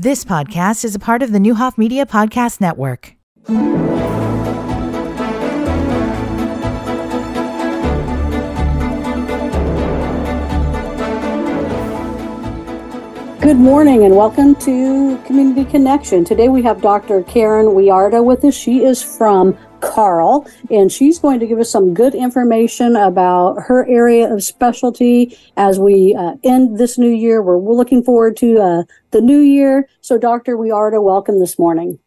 This podcast is a part of the Neuhoff Media Podcast Network. Good morning and welcome to Community Connection. Today we have Dr. Karen Wiarda with us. She is from Carle, and she's going to give us some good information about her area of specialty as we uh, end this new year. We're, we're looking forward to uh, the new year. So, Dr. Wiarda, welcome this morning.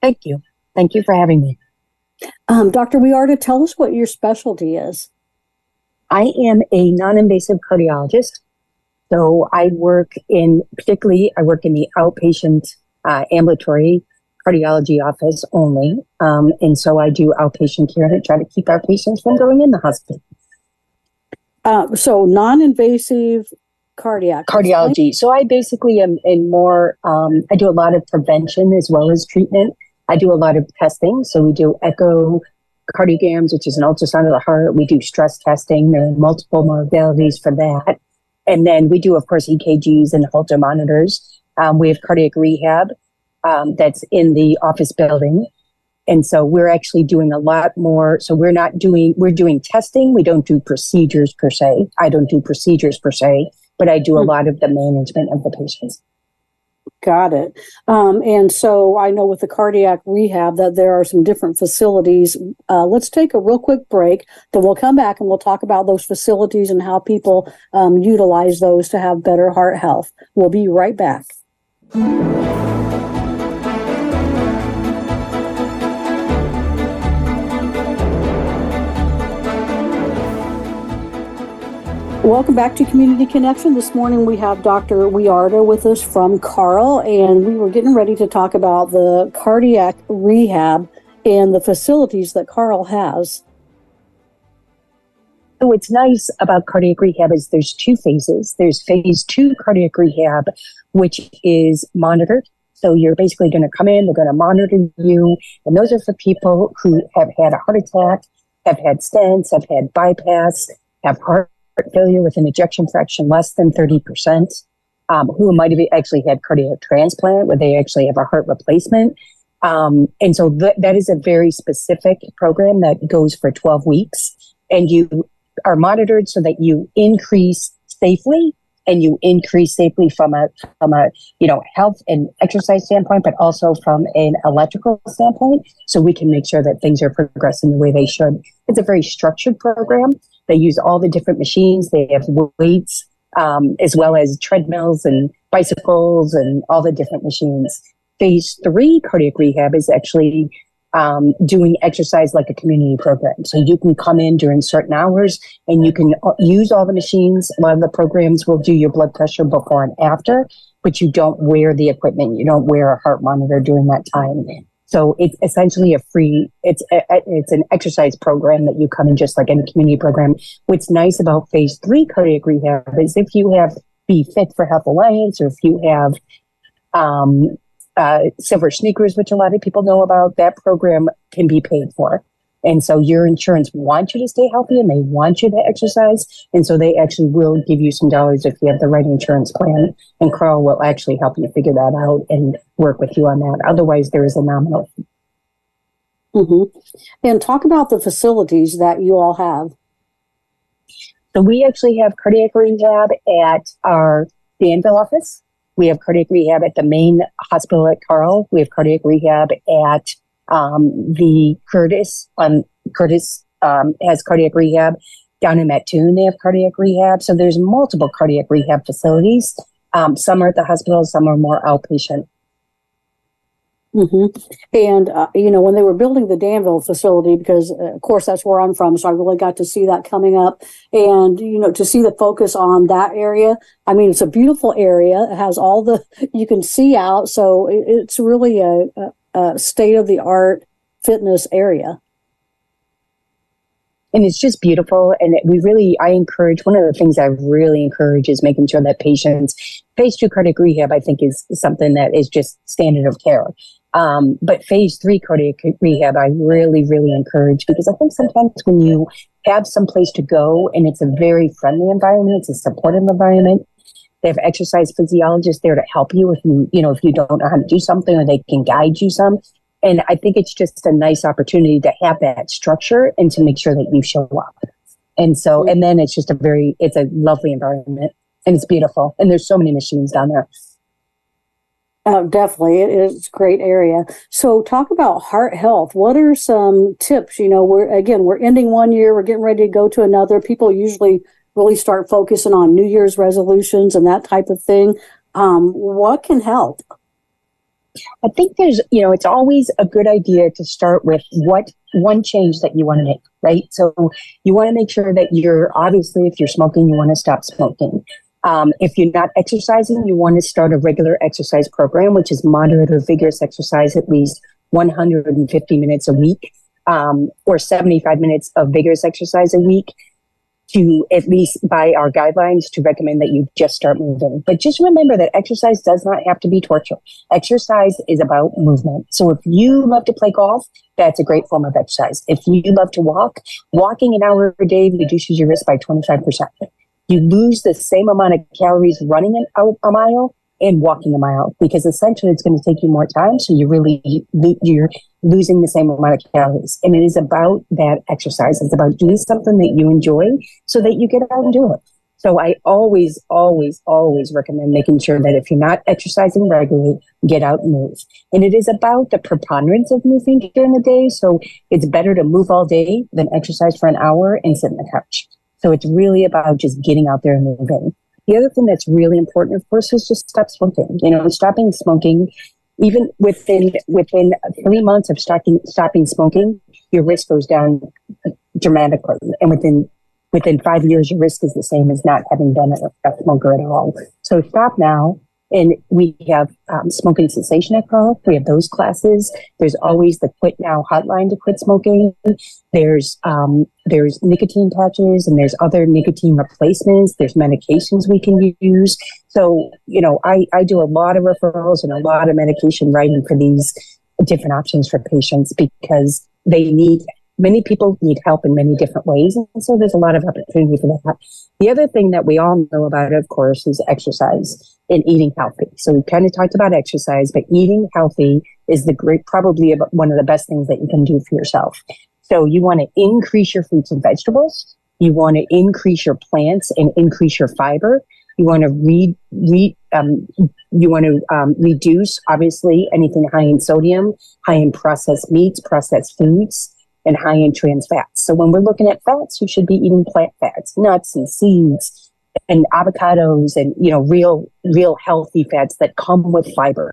Thank you. Thank you for having me. Um, Dr. Wiarda, tell us what your specialty is. I am a non invasive cardiologist. So I work in, particularly, I work in the outpatient uh, ambulatory cardiology office only. Um, and so I do outpatient care to try to keep our patients from going in the hospital. Uh, so non-invasive cardiac cardiology. So I basically am in more. Um, I do a lot of prevention as well as treatment. I do a lot of testing. So we do echo cardiograms, which is an ultrasound of the heart. We do stress testing. There are multiple modalities for that. And then we do, of course, EKGs and Holter monitors. Um, we have cardiac rehab um, that's in the office building. And so we're actually doing a lot more. So we're not doing, we're doing testing. We don't do procedures per se. I don't do procedures per se, but I do a hmm. lot of the management of the patients. Got it. Um, and so I know with the cardiac rehab that there are some different facilities. Uh, let's take a real quick break. Then we'll come back and we'll talk about those facilities and how people um, utilize those to have better heart health. We'll be right back. Welcome back to Community Connection. This morning we have Dr. Wiarda with us from Carle, and we were getting ready to talk about the cardiac rehab and the facilities that Carle has. So what's nice about cardiac rehab is there's two phases. There's phase two cardiac rehab, which is monitored. So you're basically going to come in, they're going to monitor you, and those are for people who have had a heart attack, have had stents, have had bypass, have heart failure with an ejection fraction less than 30%, um, who might have actually had cardiac transplant where they actually have a heart replacement. Um, and so th- that is a very specific program that goes for 12 weeks and you are monitored so that you increase safely and you increase safely from a from a you know health and exercise standpoint, but also from an electrical standpoint, so we can make sure that things are progressing the way they should. It's a very structured program. They use all the different machines. They have weights um, as well as treadmills and bicycles and all the different machines. Phase three cardiac rehab is actually um, doing exercise like a community program. So you can come in during certain hours and you can uh, use all the machines. A lot of the programs will do your blood pressure before and after, but you don't wear the equipment. You don't wear a heart monitor during that time. So it's essentially a free, it's a, it's an exercise program that you come in just like any community program. What's nice about phase three cardiac rehab is if you have Be Fit for Health Alliance or if you have um, uh, Silver Sneakers, which a lot of people know about, that program can be paid for. And so your insurance wants you to stay healthy and they want you to exercise. And so they actually will give you some dollars if you have the right insurance plan. And Carle will actually help you figure that out and work with you on that. Otherwise, there is a nominal fee. Mm-hmm. And talk about the facilities that you all have. So we actually have cardiac rehab at our Danville office. We have cardiac rehab at the main hospital at Carle. We have cardiac rehab at um, the Curtis um, Curtis um, has cardiac rehab down in Mattoon. They have cardiac rehab. So there's multiple cardiac rehab facilities. Um, some are at the hospital, some are more outpatient. Mm-hmm. And, uh, you know, when they were building the Danville facility, because uh, of course that's where I'm from, so I really got to see that coming up. And, you know, to see the focus on that area, I mean, it's a beautiful area. It has all the, you can see out. So it, it's really a, a, a state of the art fitness area and it's just beautiful. And we really, I encourage, one of the things I really encourage is making sure that patients, phase two cardiac rehab, I think is something that is just standard of care. Um, but phase three cardiac rehab, I really, really encourage because I think sometimes when you have some place to go and it's a very friendly environment, it's a supportive environment, They have exercise physiologists there to help you if you, you know, if you don't know how to do something or they can guide you some. And I think it's just a nice opportunity to have that structure and to make sure that you show up. And so, and then it's just a very, it's a lovely environment and it's beautiful. And there's so many machines down there. Uh, definitely, it is a great area. So, talk about heart health. What are some tips? You know, we're again, we're ending one year, we're getting ready to go to another. People usually really start focusing on New Year's resolutions and that type of thing. Um, what can help? I think there's, you know, it's always a good idea to start with what one change that you want to make, right? So you want to make sure that you're obviously, if you're smoking, you want to stop smoking. Um, if you're not exercising, you want to start a regular exercise program, which is moderate or vigorous exercise at least 150 minutes a week um, or 75 minutes of vigorous exercise a week to at least by our guidelines to recommend that you just start moving. But just remember that exercise does not have to be torture. Exercise is about movement. So if you love to play golf, that's a great form of exercise. If you love to walk, walking an hour a day reduces your risk by 25%. You lose the same amount of calories running an, a mile and walking a mile because essentially it's going to take you more time. So you really, you're losing the same amount of calories. And it is about that exercise. It's about doing something that you enjoy so that you get out and do it. So I always, always, always recommend making sure that if you're not exercising regularly, get out and move. And it is about the preponderance of moving during the day. So it's better to move all day than exercise for an hour and sit on the couch. So it's really about just getting out there and moving. The other thing that's really important, of course, is just stop smoking. You know, stopping smoking, even within within three months of stopping stopping smoking, your risk goes down dramatically, and within within five years, your risk is the same as not having been a, a smoker at all. So stop now. And we have um, smoking cessation at Carle. We have those classes. There's always the Quit Now hotline to quit smoking. There's um, there's nicotine patches and there's other nicotine replacements. There's medications we can use. So you know, I I do a lot of referrals and a lot of medication writing for these different options for patients because they need many people need help in many different ways. And so there's a lot of opportunity for that. The other thing that we all know about, of course, is exercise and eating healthy. So we kind of talked about exercise, but eating healthy is the great, probably one of the best things that you can do for yourself. So you want to increase your fruits and vegetables. You want to increase your plants and increase your fiber. You want to read, read um, you want to um, reduce, obviously, anything high in sodium, high in processed meats, processed foods and high in trans fats. So when we're looking at fats, you should be eating plant fats, nuts and seeds and avocados and, you know, real, real healthy fats that come with fiber.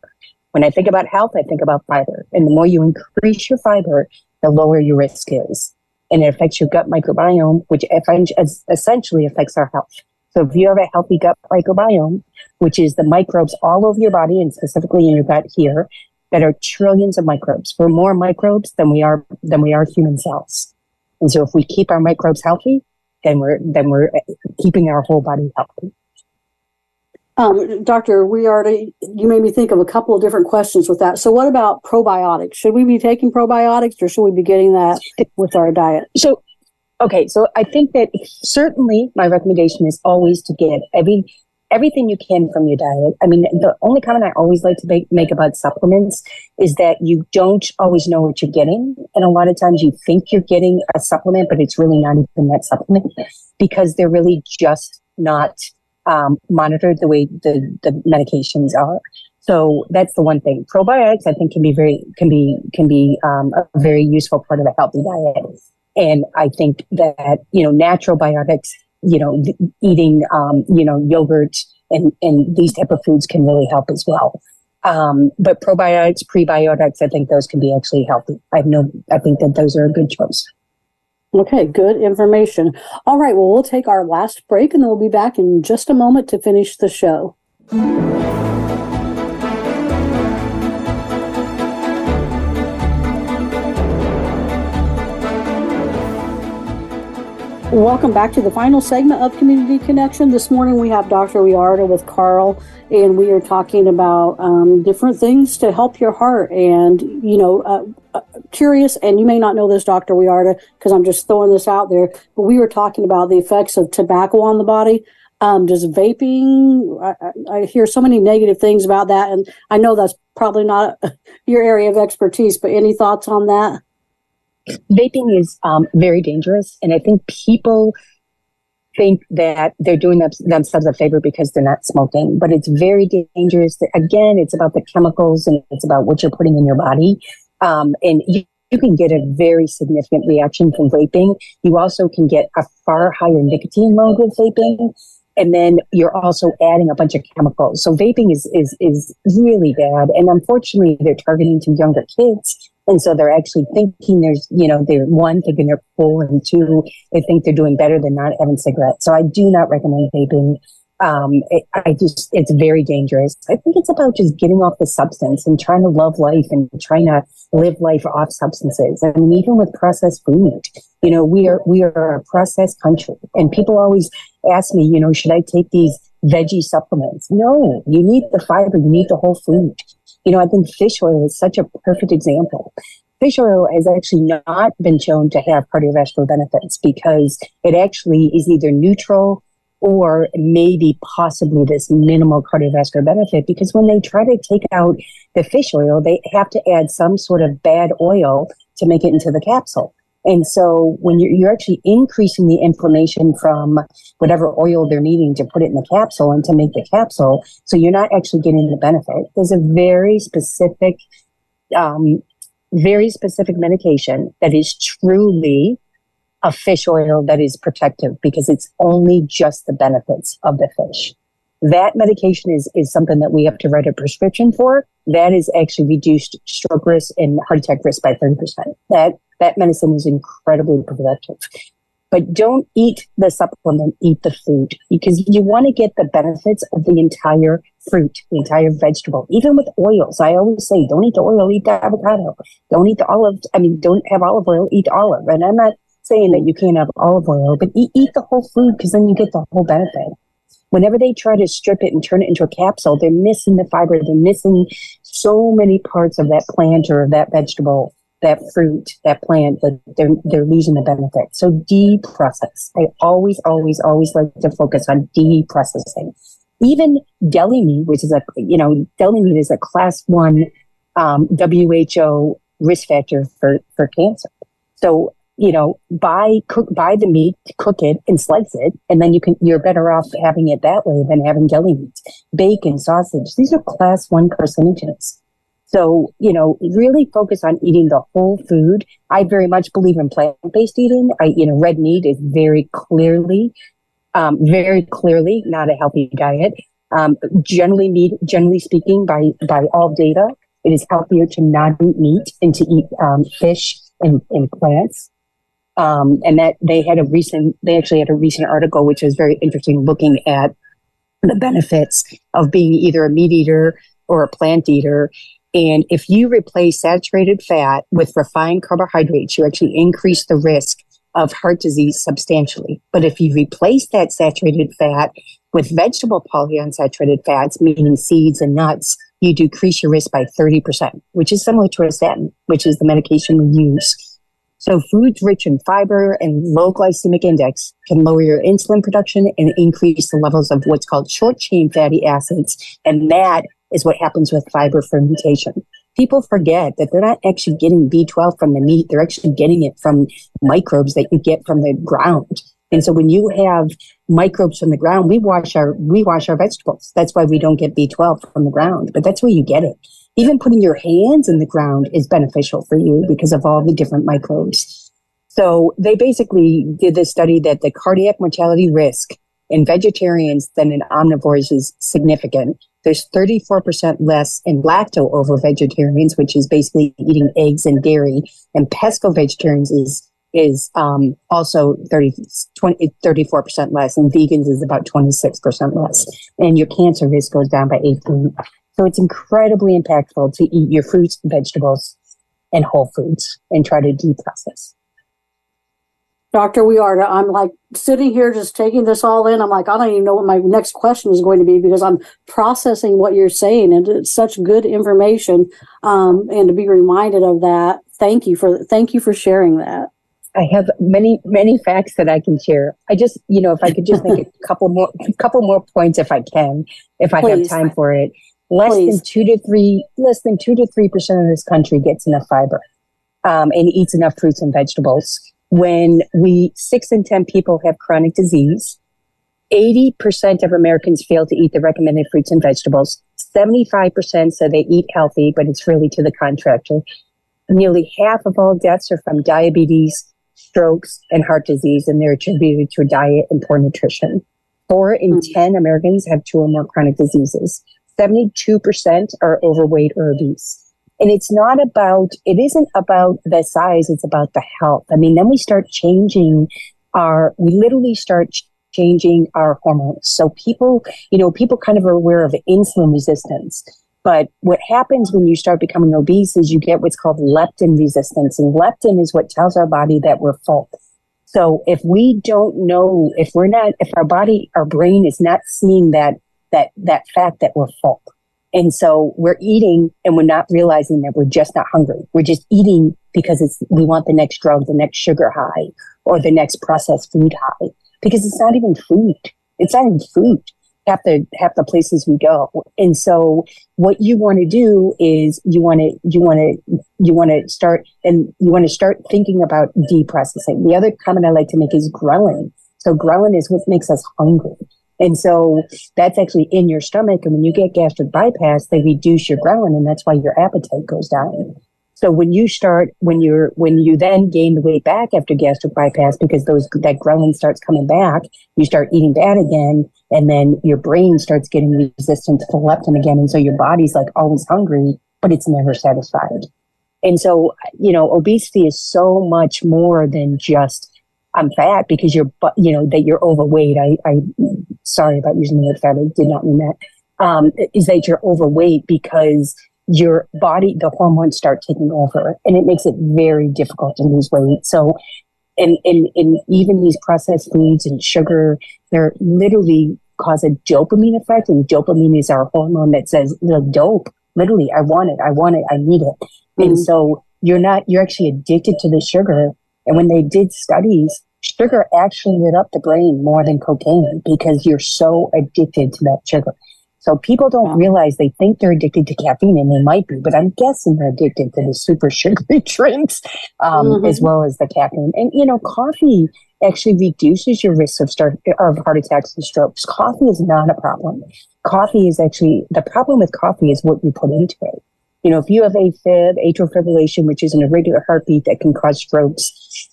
When I think about health, I think about fiber. And the more you increase your fiber, the lower your risk is. And it affects your gut microbiome, which essentially affects our health. So if you have a healthy gut microbiome, which is the microbes all over your body and specifically in your gut here, that are trillions of microbes. We're more microbes than we are than we are human cells. And so if we keep our microbes healthy, then we're then we're keeping our whole body healthy. Um, Doctor, we already you made me think of a couple of different questions with that. So, what about probiotics? Should we be taking probiotics, or should we be getting that with our diet? So, okay, so I think that certainly my recommendation is always to get every everything you can from your diet. I mean, the only comment I always like to make, make about supplements is that you don't always know what you're getting. And a lot of times you think you're getting a supplement, but it's really not even that supplement because they're really just not um, monitored the way the, the medications are. So that's the one thing. Probiotics, I think, can be very can be can be um, a very useful part of a healthy diet. And I think that you know natural biotics you know, eating, um, you know, yogurt and, and these type of foods can really help as well. Um, but probiotics, prebiotics, I think those can be actually healthy. I know, I think that those are a good choice. Okay, good information. All right, well, we'll take our last break and then we'll be back in just a moment to finish the show. Welcome back to the final segment of Community Connection. This morning we have Dr. Wiarda with Carle, and we are talking about um, different things to help your heart. And, you know, uh, uh, curious, and you may not know this, Dr. Wiarda, because I'm just throwing this out there, but we were talking about the effects of tobacco on the body. Um, does vaping? I, I, hear so many negative things about that, and I know that's probably not your area of expertise. But any thoughts on that? Vaping is um, very dangerous, and I think people think that they're doing themselves a favor because they're not smoking, but it's very dangerous. Again, it's about the chemicals and it's about what you're putting in your body. Um, and you, you can get a very significant reaction from vaping. You also can get a far higher nicotine load with vaping. And then you're also adding a bunch of chemicals. So vaping is, is, is really bad. And unfortunately, they're targeting to younger kids and so they're actually thinking there's, you know, they're one, thinking they're cool, and two, they think they're doing better than not having cigarettes. So I do not recommend vaping. Um, it, I just, it's very dangerous. I think it's about just getting off the substance and trying to love life and trying to live life off substances. I mean, even with processed food, you know, we are, we are a processed country and people always ask me, you know, should I take these veggie supplements? No, you need the fiber, you need the whole food. You know, I think fish oil is such a perfect example. Fish oil has actually not been shown to have cardiovascular benefits because it actually is either neutral or maybe possibly this minimal cardiovascular benefit because when they try to take out the fish oil, they have to add some sort of bad oil to make it into the capsule. And so when you're, you're actually increasing the inflammation from whatever oil they're needing to put it in the capsule and to make the capsule, so you're not actually getting the benefit. There's a very specific, um, very specific medication that is truly a fish oil that is protective because it's only just the benefits of the fish. That medication is, is something that we have to write a prescription for. That is actually reduced stroke risk and heart attack risk by 30%. That that medicine is incredibly protective. But don't eat the supplement, eat the food because you want to get the benefits of the entire fruit, the entire vegetable, even with oils. I always say, don't eat the oil, eat the avocado. Don't eat the olive. I mean, don't have olive oil, eat olive. And I'm not saying that you can't have olive oil, but eat, eat the whole food because then you get the whole benefit. Whenever they try to strip it and turn it into a capsule, they're missing the fiber. They're missing so many parts of that plant or of that vegetable that fruit, that plant, that they're they're losing the benefit. So deprocess. I always, always, always like to focus on deprocessing. Even deli meat, which is a you know, deli meat is a class one um, WHO risk factor for for cancer. So you know, buy cook buy the meat, cook it, and slice it, and then you can you're better off having it that way than having deli meat, bacon, sausage. These are class one carcinogens. So, you know, really focus on eating the whole food. I very much believe in plant-based eating. I, you know, red meat is very clearly, um, very clearly not a healthy diet. Um, generally meat, generally speaking, by, by all data, it is healthier to not eat meat and to eat, um, fish and, and plants. Um, and that they had a recent, they actually had a recent article, which was very interesting looking at the benefits of being either a meat eater or a plant eater and if you replace saturated fat with refined carbohydrates, you actually increase the risk of heart disease substantially. But if you replace that saturated fat with vegetable polyunsaturated fats, meaning seeds and nuts, you decrease your risk by 30%, which is similar to a statin, which is the medication we use. So foods rich in fiber and low glycemic index can lower your insulin production and increase the levels of what's called short chain fatty acids. And that is what happens with fiber fermentation. People forget that they're not actually getting B12 from the meat. They're actually getting it from microbes that you get from the ground. And so when you have microbes from the ground, we wash our, we wash our vegetables. That's why we don't get B12 from the ground, but that's where you get it. Even putting your hands in the ground is beneficial for you because of all the different microbes. So they basically did this study that the cardiac mortality risk in vegetarians than in omnivores is significant. There's 34% less in lacto ovo vegetarians, which is basically eating eggs and dairy, and pesco vegetarians is is um, also 30, 20, 34% less, and vegans is about 26% less. And your cancer risk goes down by 18. So it's incredibly impactful to eat your fruits, vegetables, and whole foods and try to deprocess. Dr. Wiarda, I'm like sitting here just taking this all in. I'm like, I don't even know what my next question is going to be because I'm processing what you're saying, and it's such good information. Um, and to be reminded of that, thank you for thank you for sharing that. I have many, many facts that I can share. I just, you know, if I could just make a couple more, a couple more points, if I can, if I Please. have time for it. Less Please. than two to three, less than two to three percent of this country gets enough fiber um, and eats enough fruits and vegetables. When we six in ten people have chronic disease, eighty percent of Americans fail to eat the recommended fruits and vegetables. Seventy-five percent say they eat healthy, but it's really to the contractor. Nearly half of all deaths are from diabetes, strokes, and heart disease, and they're attributed to diet and poor nutrition. Four in mm-hmm. 10 Americans have two or more chronic diseases. 72% are overweight or obese. And it's not about, it isn't about the size, it's about the health. I mean, then we start changing our, we literally start changing our hormones. So people, you know, people kind of are aware of insulin resistance. But what happens when you start becoming obese is you get what's called leptin resistance. And leptin is what tells our body that we're full. So if we don't know, if we're not, if our body, our brain is not seeing that, that, that fact that we're full. And so we're eating and we're not realizing that we're just not hungry. We're just eating because it's, we want the next drug, the next sugar high or the next processed food high because it's not even food. It's not even food half the half the places we go. And so what you want to do is you want to you want to you want to start and you want to start thinking about deprocessing. The other comment I like to make is ghrelin. So ghrelin is what makes us hungry. And so that's actually in your stomach. And when you get gastric bypass, they reduce your ghrelin and that's why your appetite goes down. So when you start, when you're, when you then gain the weight back after gastric bypass, because those, that ghrelin starts coming back, you start eating bad again. And then your brain starts getting resistant to leptin again. And so your body's like always hungry, but it's never satisfied. And so, you know, obesity is so much more than just, I'm fat because you're, you know, that you're overweight. I, I, sorry about using the word fat. I did not mean that. Um, is that you're overweight because your body, the hormones start taking over and it makes it very difficult to lose weight. So, and, and, and even these processed foods and sugar, they're literally cause a dopamine effect. And dopamine is our hormone that says the dope, literally, I want it, I want it, I need it. Mm-hmm. And so you're not, you're actually addicted to the sugar. And when they did studies, sugar actually lit up the brain more than cocaine because you're so addicted to that sugar. So people don't realize they think they're addicted to caffeine and they might be, but I'm guessing they're addicted to the super sugary drinks, um, mm-hmm. as well as the caffeine. And, you know, coffee actually reduces your risk of start of heart attacks and strokes. Coffee is not a problem. Coffee is actually the problem with coffee is what you put into it. You know, if you have AFib, atrial fibrillation, which is an irregular heartbeat that can cause strokes,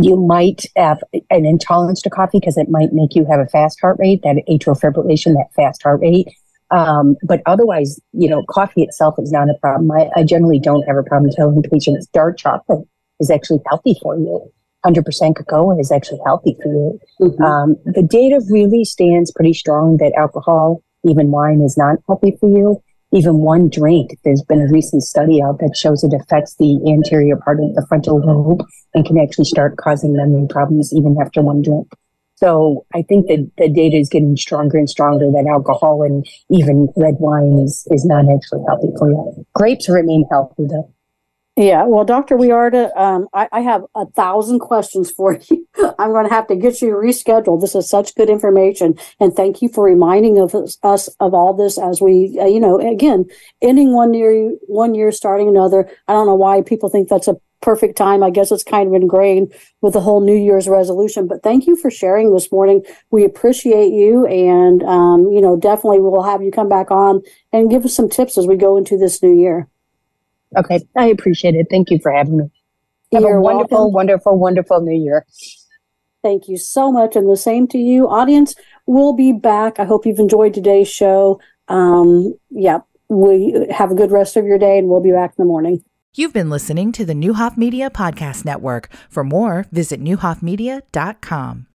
you might have an intolerance to coffee because it might make you have a fast heart rate, that atrial fibrillation, that fast heart rate. Um, but otherwise, you know, coffee itself is not a problem. I, I generally don't have a problem telling patients dark chocolate is actually healthy for you. 100% cocoa is actually healthy for you. Mm-hmm. Um, the data really stands pretty strong that alcohol, even wine, is not healthy for you even one drink. There's been a recent study out that shows it affects the anterior part of the frontal lobe and can actually start causing memory problems even after one drink. So I think that the data is getting stronger and stronger that alcohol and even red wine is, is not actually healthy for you. Grapes remain healthy though. Yeah, well, Dr. Wiarda, um, I, I, have a thousand questions for you. I'm going to have to get you rescheduled. This is such good information, and thank you for reminding of us, us of all this as we, uh, you know, again, ending one year, one year, starting another. I don't know why people think that's a perfect time. I guess it's kind of ingrained with the whole New Year's resolution. But thank you for sharing this morning. We appreciate you, and um, you know, definitely we'll have you come back on and give us some tips as we go into this new year. Okay. I appreciate it. Thank you for having me. Have You're a wonderful, welcome. wonderful, wonderful new year. Thank you so much. And the same to you, audience. We'll be back. I hope you've enjoyed today's show. Um, yeah, we have a good rest of your day and we'll be back in the morning. You've been listening to the Neuhoff Media Podcast Network. For more, visit neuhoffmedia.com.